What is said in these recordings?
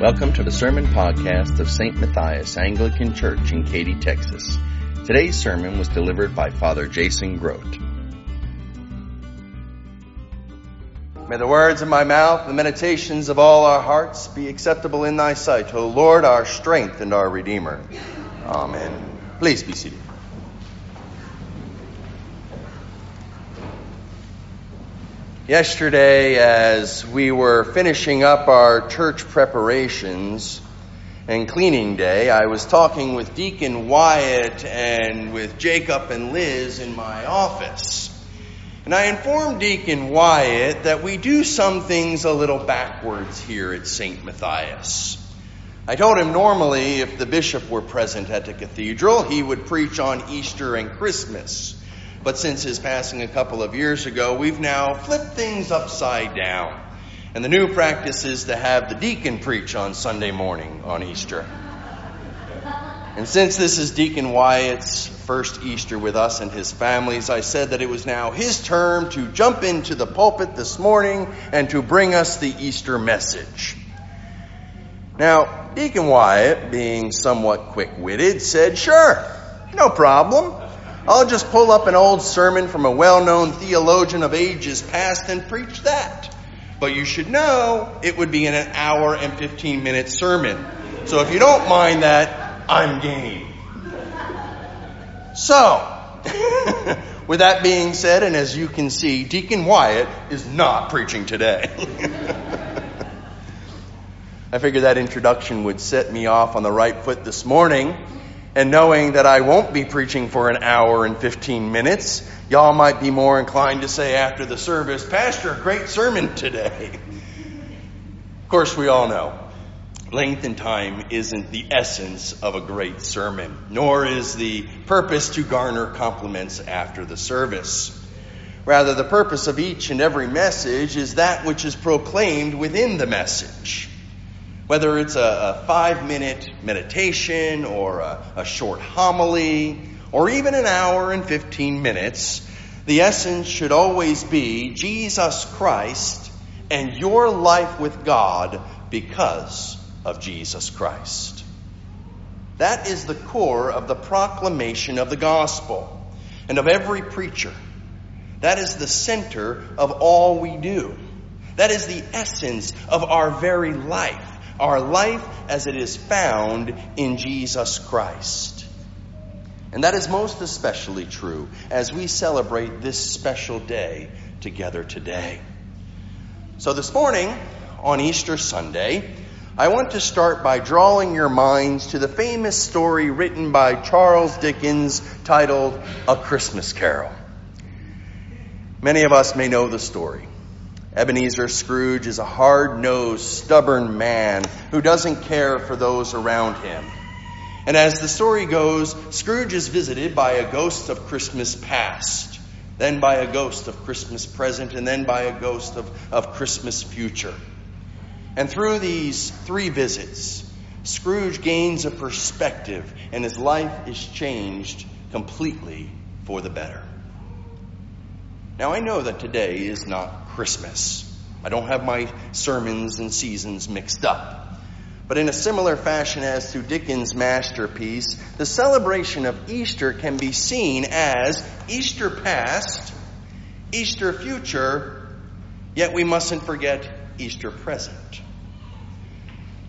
Welcome to the sermon podcast of St. Matthias Anglican Church in Katy, Texas. Today's sermon was delivered by Father Jason Grote. May the words of my mouth the meditations of all our hearts be acceptable in thy sight, O Lord, our strength and our Redeemer. Amen. Please be seated. Yesterday, as we were finishing up our church preparations and cleaning day, I was talking with Deacon Wyatt and with Jacob and Liz in my office. And I informed Deacon Wyatt that we do some things a little backwards here at St. Matthias. I told him normally if the bishop were present at the cathedral, he would preach on Easter and Christmas. But since his passing a couple of years ago, we've now flipped things upside down. And the new practice is to have the deacon preach on Sunday morning on Easter. And since this is Deacon Wyatt's first Easter with us and his families, I said that it was now his turn to jump into the pulpit this morning and to bring us the Easter message. Now, Deacon Wyatt, being somewhat quick witted, said, Sure, no problem. I'll just pull up an old sermon from a well known theologian of ages past and preach that. But you should know it would be in an hour and 15 minute sermon. So if you don't mind that, I'm game. So, with that being said, and as you can see, Deacon Wyatt is not preaching today. I figured that introduction would set me off on the right foot this morning and knowing that I won't be preaching for an hour and 15 minutes, y'all might be more inclined to say after the service, Pastor, great sermon today. Of course, we all know length and time isn't the essence of a great sermon, nor is the purpose to garner compliments after the service. Rather, the purpose of each and every message is that which is proclaimed within the message. Whether it's a, a five minute meditation or a, a short homily or even an hour and 15 minutes, the essence should always be Jesus Christ and your life with God because of Jesus Christ. That is the core of the proclamation of the gospel and of every preacher. That is the center of all we do. That is the essence of our very life our life as it is found in Jesus Christ. And that is most especially true as we celebrate this special day together today. So this morning, on Easter Sunday, I want to start by drawing your minds to the famous story written by Charles Dickens titled A Christmas Carol. Many of us may know the story. Ebenezer Scrooge is a hard nosed, stubborn man who doesn't care for those around him. And as the story goes, Scrooge is visited by a ghost of Christmas past, then by a ghost of Christmas present, and then by a ghost of, of Christmas future. And through these three visits, Scrooge gains a perspective and his life is changed completely for the better. Now, I know that today is not Christmas. I don't have my sermons and seasons mixed up. But in a similar fashion as to Dickens' masterpiece, the celebration of Easter can be seen as Easter past, Easter future, yet we mustn't forget Easter present.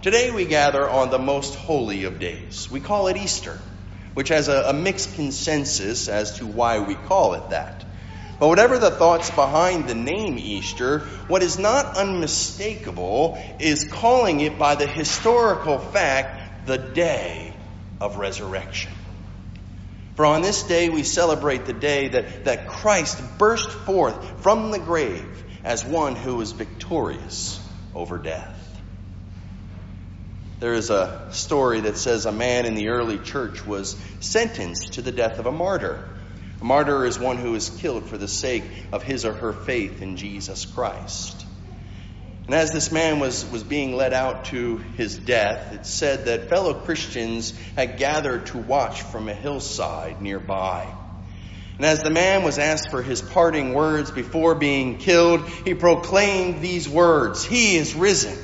Today we gather on the most holy of days. We call it Easter, which has a, a mixed consensus as to why we call it that. But whatever the thoughts behind the name Easter, what is not unmistakable is calling it by the historical fact the day of resurrection. For on this day we celebrate the day that, that Christ burst forth from the grave as one who was victorious over death. There is a story that says a man in the early church was sentenced to the death of a martyr. A martyr is one who is killed for the sake of his or her faith in Jesus Christ. And as this man was, was being led out to his death, it said that fellow Christians had gathered to watch from a hillside nearby. And as the man was asked for his parting words before being killed, he proclaimed these words He is risen.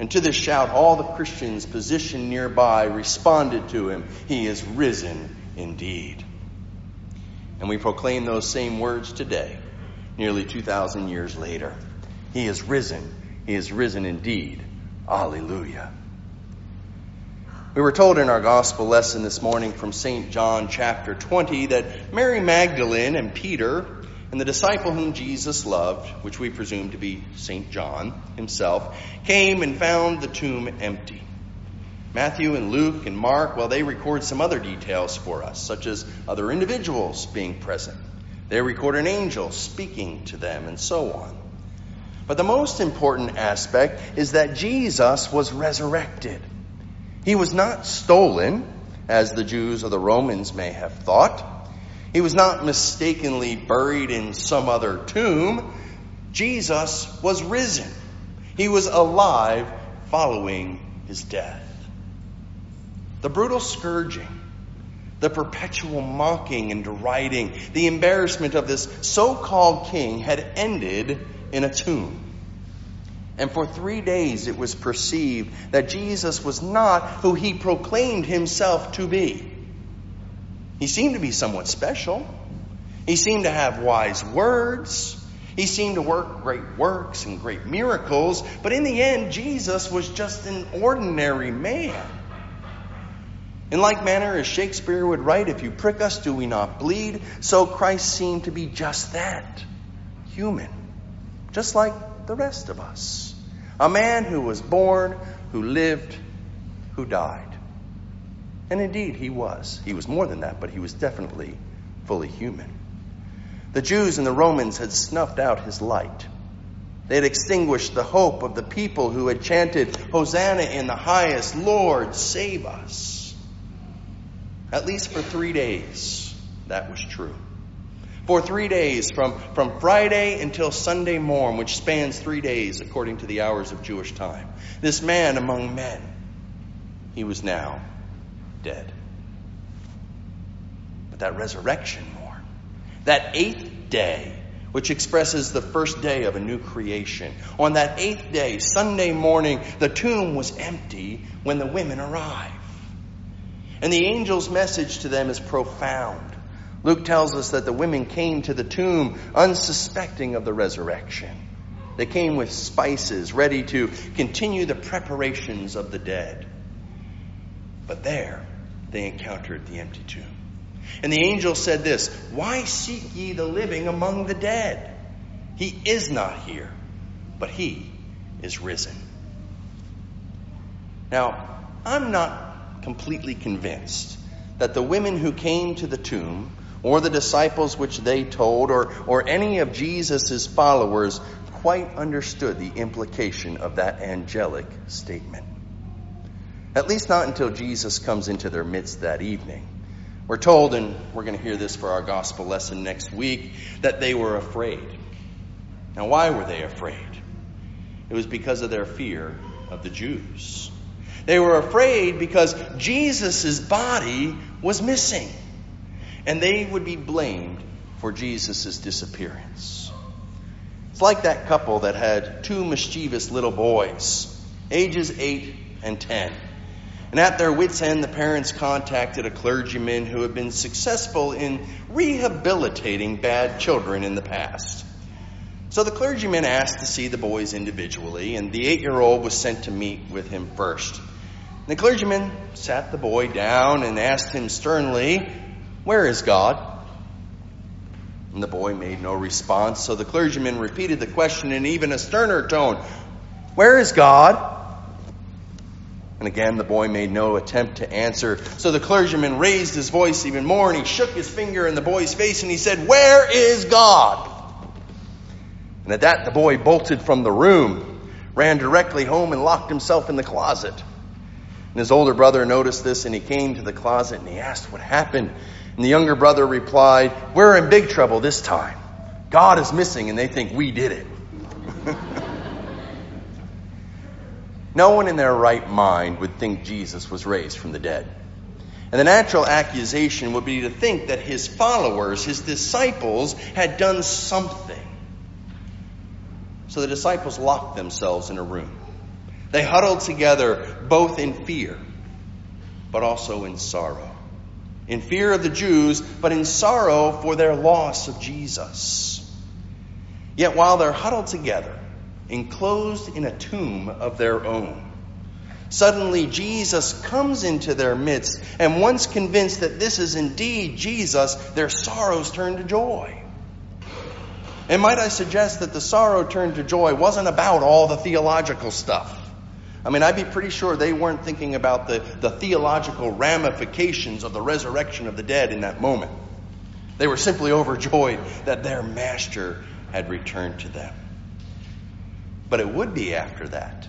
And to this shout, all the Christians positioned nearby responded to him, He is risen indeed. And we proclaim those same words today, nearly 2,000 years later. He is risen. He is risen indeed. Alleluia. We were told in our gospel lesson this morning from St. John chapter 20 that Mary Magdalene and Peter and the disciple whom Jesus loved, which we presume to be St. John himself, came and found the tomb empty. Matthew and Luke and Mark, well, they record some other details for us, such as other individuals being present. They record an angel speaking to them and so on. But the most important aspect is that Jesus was resurrected. He was not stolen, as the Jews or the Romans may have thought. He was not mistakenly buried in some other tomb. Jesus was risen. He was alive following his death. The brutal scourging, the perpetual mocking and deriding, the embarrassment of this so called king had ended in a tomb. And for three days it was perceived that Jesus was not who he proclaimed himself to be. He seemed to be somewhat special. He seemed to have wise words. He seemed to work great works and great miracles. But in the end, Jesus was just an ordinary man. In like manner as Shakespeare would write, If you prick us, do we not bleed? So Christ seemed to be just that human, just like the rest of us. A man who was born, who lived, who died. And indeed, he was. He was more than that, but he was definitely fully human. The Jews and the Romans had snuffed out his light. They had extinguished the hope of the people who had chanted, Hosanna in the highest, Lord, save us. At least for three days, that was true. For three days, from, from Friday until Sunday morn, which spans three days according to the hours of Jewish time, this man among men, he was now dead. But that resurrection morn, that eighth day, which expresses the first day of a new creation, on that eighth day, Sunday morning, the tomb was empty when the women arrived. And the angel's message to them is profound. Luke tells us that the women came to the tomb unsuspecting of the resurrection. They came with spices, ready to continue the preparations of the dead. But there, they encountered the empty tomb. And the angel said this Why seek ye the living among the dead? He is not here, but he is risen. Now, I'm not completely convinced that the women who came to the tomb or the disciples which they told, or, or any of Jesus' followers quite understood the implication of that angelic statement. At least not until Jesus comes into their midst that evening. We're told, and we're going to hear this for our gospel lesson next week, that they were afraid. Now, why were they afraid? It was because of their fear of the Jews. They were afraid because Jesus' body was missing and they would be blamed for Jesus' disappearance. It's like that couple that had two mischievous little boys, ages 8 and 10. And at their wits' end, the parents contacted a clergyman who had been successful in rehabilitating bad children in the past. So the clergyman asked to see the boys individually, and the eight year old was sent to meet with him first. The clergyman sat the boy down and asked him sternly, where is God? And the boy made no response, so the clergyman repeated the question in even a sterner tone Where is God? And again, the boy made no attempt to answer. So the clergyman raised his voice even more and he shook his finger in the boy's face and he said, Where is God? And at that, the boy bolted from the room, ran directly home, and locked himself in the closet. And his older brother noticed this and he came to the closet and he asked what happened. And the younger brother replied, We're in big trouble this time. God is missing and they think we did it. no one in their right mind would think Jesus was raised from the dead. And the natural accusation would be to think that his followers, his disciples, had done something. So the disciples locked themselves in a room, They huddled together both in fear, but also in sorrow. In fear of the Jews, but in sorrow for their loss of Jesus. Yet while they're huddled together, enclosed in a tomb of their own, Suddenly, Jesus comes into their midst, and once convinced that this is indeed Jesus, their sorrows turn to joy. And might I suggest that the sorrow turned to joy wasn't about all the theological stuff. I mean, I'd be pretty sure they weren't thinking about the, the theological ramifications of the resurrection of the dead in that moment. They were simply overjoyed that their master had returned to them. But it would be after that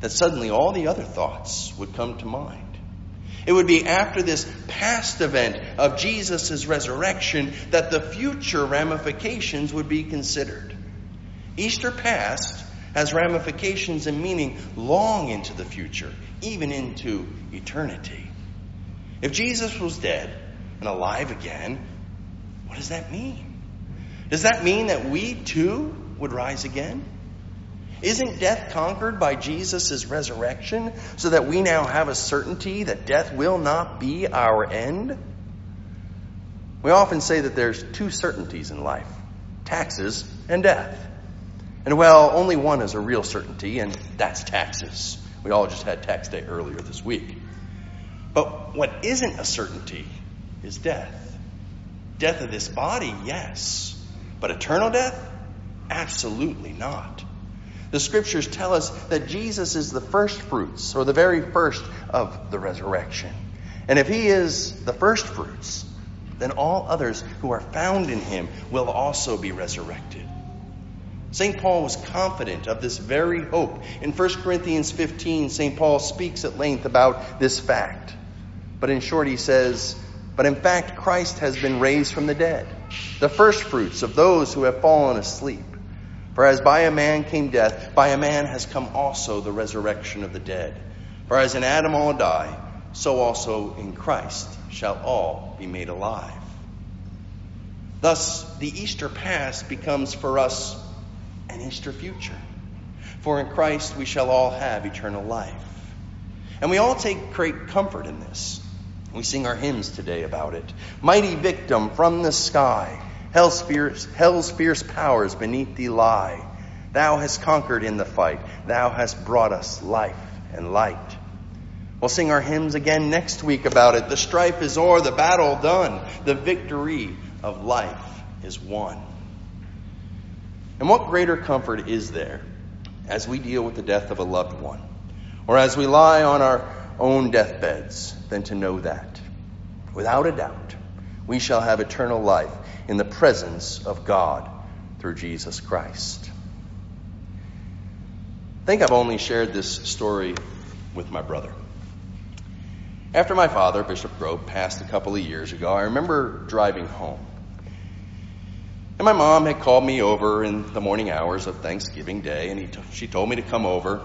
that suddenly all the other thoughts would come to mind. It would be after this past event of Jesus' resurrection that the future ramifications would be considered. Easter past has ramifications and meaning long into the future, even into eternity. If Jesus was dead and alive again, what does that mean? Does that mean that we too would rise again? Isn't death conquered by Jesus' resurrection so that we now have a certainty that death will not be our end? We often say that there's two certainties in life taxes and death. And well, only one is a real certainty, and that's taxes. We all just had tax day earlier this week. But what isn't a certainty is death. Death of this body, yes. But eternal death? Absolutely not. The scriptures tell us that Jesus is the first fruits, or the very first of the resurrection. And if he is the first fruits, then all others who are found in him will also be resurrected. St. Paul was confident of this very hope. In 1 Corinthians 15, St. Paul speaks at length about this fact. But in short, he says, But in fact, Christ has been raised from the dead, the first fruits of those who have fallen asleep. For as by a man came death, by a man has come also the resurrection of the dead. For as in Adam all die, so also in Christ shall all be made alive. Thus, the Easter past becomes for us an Easter future. For in Christ we shall all have eternal life. And we all take great comfort in this. We sing our hymns today about it. Mighty victim from the sky Hell's fierce, hell's fierce powers beneath thee lie. Thou hast conquered in the fight. Thou hast brought us life and light. We'll sing our hymns again next week about it. The strife is o'er, the battle done. The victory of life is won. And what greater comfort is there as we deal with the death of a loved one, or as we lie on our own deathbeds, than to know that, without a doubt, we shall have eternal life in the presence of God through Jesus Christ. I think I've only shared this story with my brother. After my father, Bishop Grove, passed a couple of years ago, I remember driving home. And my mom had called me over in the morning hours of Thanksgiving Day, and t- she told me to come over.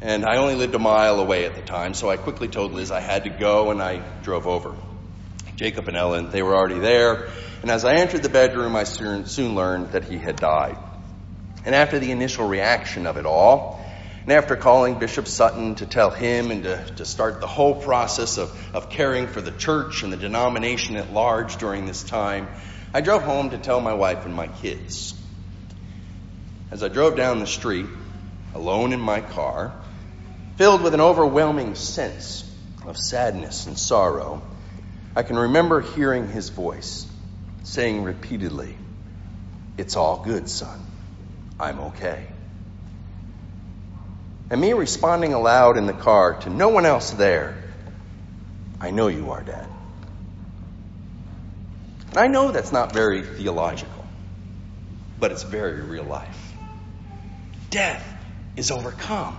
And I only lived a mile away at the time, so I quickly told Liz I had to go, and I drove over. Jacob and Ellen, they were already there, and as I entered the bedroom, I soon, soon learned that he had died. And after the initial reaction of it all, and after calling Bishop Sutton to tell him and to, to start the whole process of, of caring for the church and the denomination at large during this time, I drove home to tell my wife and my kids. As I drove down the street, alone in my car, filled with an overwhelming sense of sadness and sorrow, I can remember hearing his voice saying repeatedly, It's all good, son. I'm okay. And me responding aloud in the car to no one else there, I know you are, Dad. And I know that's not very theological, but it's very real life. Death is overcome.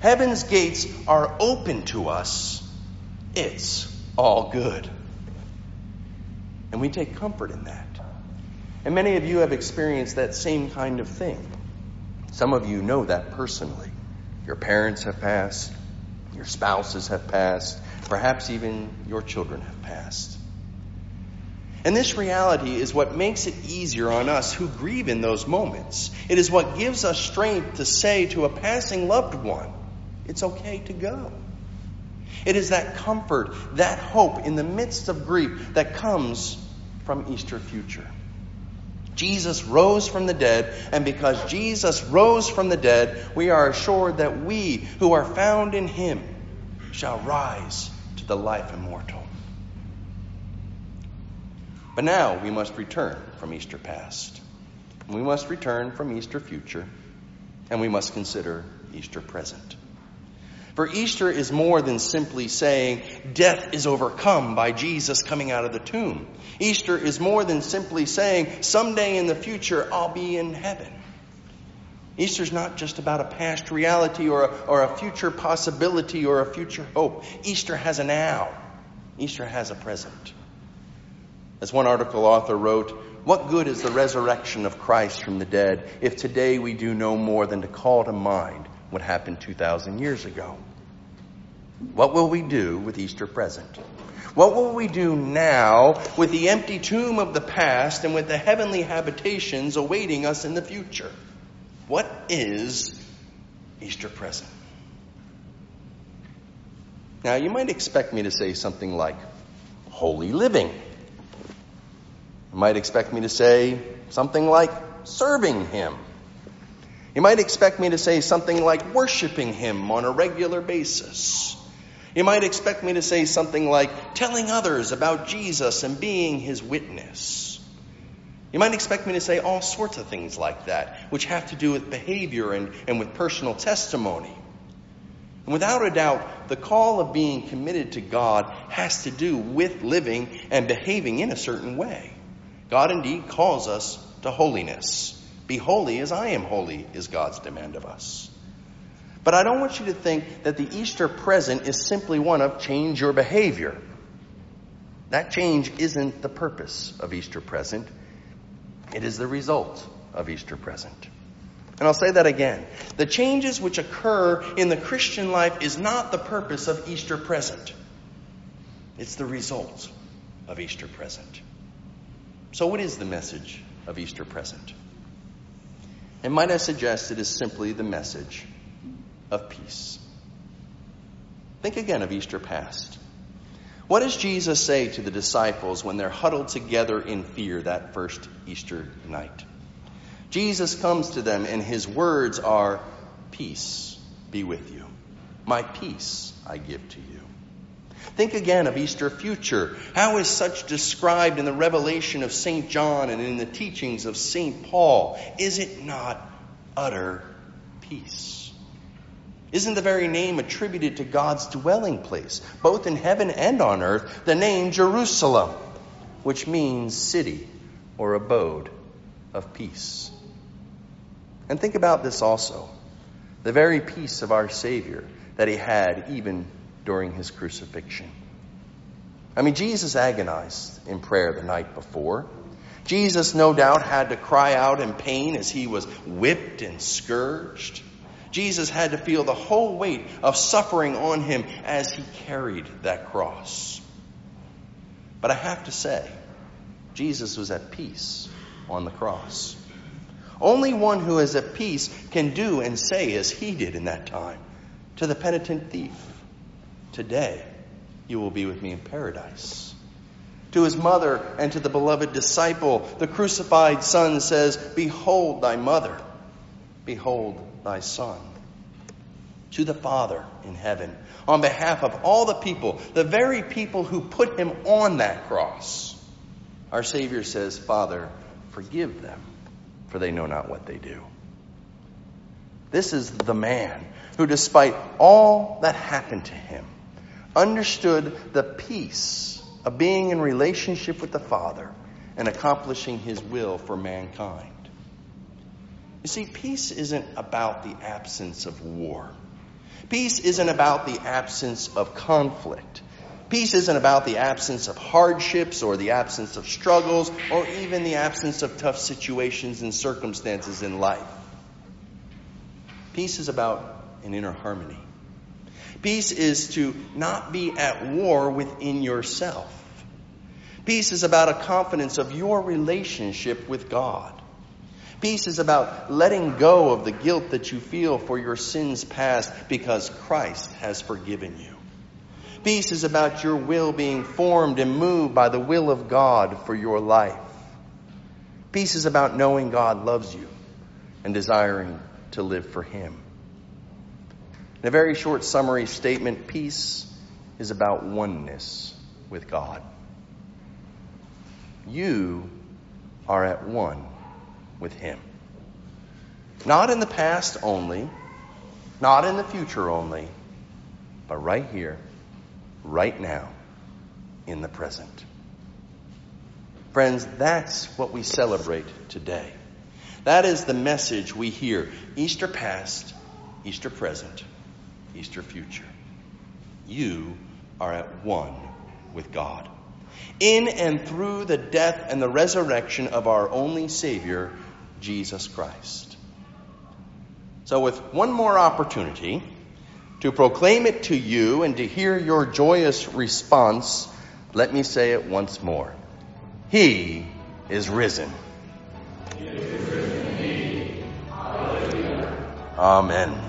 Heaven's gates are open to us. It's all good. And we take comfort in that. And many of you have experienced that same kind of thing. Some of you know that personally. Your parents have passed, your spouses have passed, perhaps even your children have passed. And this reality is what makes it easier on us who grieve in those moments. It is what gives us strength to say to a passing loved one, It's okay to go. It is that comfort, that hope in the midst of grief that comes from Easter future. Jesus rose from the dead, and because Jesus rose from the dead, we are assured that we who are found in him shall rise to the life immortal. But now we must return from Easter past. We must return from Easter future, and we must consider Easter present. For Easter is more than simply saying death is overcome by Jesus coming out of the tomb. Easter is more than simply saying someday in the future I'll be in heaven. Easter's not just about a past reality or a, or a future possibility or a future hope. Easter has a now. Easter has a present. As one article author wrote, what good is the resurrection of Christ from the dead if today we do no more than to call to mind what happened 2,000 years ago? What will we do with Easter present? What will we do now with the empty tomb of the past and with the heavenly habitations awaiting us in the future? What is Easter present? Now, you might expect me to say something like holy living. You might expect me to say something like serving Him. You might expect me to say something like worshiping Him on a regular basis. You might expect me to say something like telling others about Jesus and being His witness. You might expect me to say all sorts of things like that, which have to do with behavior and, and with personal testimony. And without a doubt, the call of being committed to God has to do with living and behaving in a certain way. God indeed calls us to holiness. Be holy as I am holy, is God's demand of us. But I don't want you to think that the Easter present is simply one of change your behavior. That change isn't the purpose of Easter present, it is the result of Easter present. And I'll say that again. The changes which occur in the Christian life is not the purpose of Easter present. It's the result of Easter present. So, what is the message of Easter present? And might I suggest it is simply the message of peace? Think again of Easter past. What does Jesus say to the disciples when they're huddled together in fear that first Easter night? Jesus comes to them, and his words are, Peace be with you. My peace I give to you. Think again of Easter future. How is such described in the revelation of St. John and in the teachings of St. Paul? Is it not utter peace? Isn't the very name attributed to God's dwelling place, both in heaven and on earth, the name Jerusalem, which means city or abode of peace? And think about this also the very peace of our Savior that he had even during his crucifixion. I mean, Jesus agonized in prayer the night before. Jesus, no doubt, had to cry out in pain as he was whipped and scourged. Jesus had to feel the whole weight of suffering on him as he carried that cross. But I have to say, Jesus was at peace on the cross. Only one who is at peace can do and say as he did in that time to the penitent thief Today, you will be with me in paradise. To his mother and to the beloved disciple, the crucified Son says, Behold thy mother, behold thy son. To the Father in heaven, on behalf of all the people, the very people who put him on that cross, our Savior says, Father, forgive them, for they know not what they do. This is the man who, despite all that happened to him, understood the peace of being in relationship with the Father and accomplishing His will for mankind. You see, peace isn't about the absence of war. Peace isn't about the absence of conflict. Peace isn't about the absence of hardships or the absence of struggles or even the absence of tough situations and circumstances in life. Peace is about an inner harmony. Peace is to not be at war within yourself. Peace is about a confidence of your relationship with God. Peace is about letting go of the guilt that you feel for your sins past because Christ has forgiven you. Peace is about your will being formed and moved by the will of God for your life. Peace is about knowing God loves you and desiring to live for Him. In a very short summary statement, peace is about oneness with God. You are at one with Him. Not in the past only, not in the future only, but right here, right now, in the present. Friends, that's what we celebrate today. That is the message we hear Easter past, Easter present, Easter future. You are at one with God. In and through the death and the resurrection of our only Savior, Jesus Christ. So, with one more opportunity to proclaim it to you and to hear your joyous response, let me say it once more. He is risen. He is risen Amen.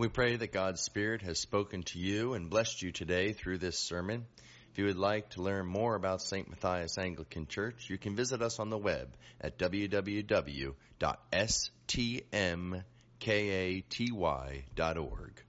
We pray that God's Spirit has spoken to you and blessed you today through this sermon. If you would like to learn more about St. Matthias Anglican Church, you can visit us on the web at www.stmkaty.org.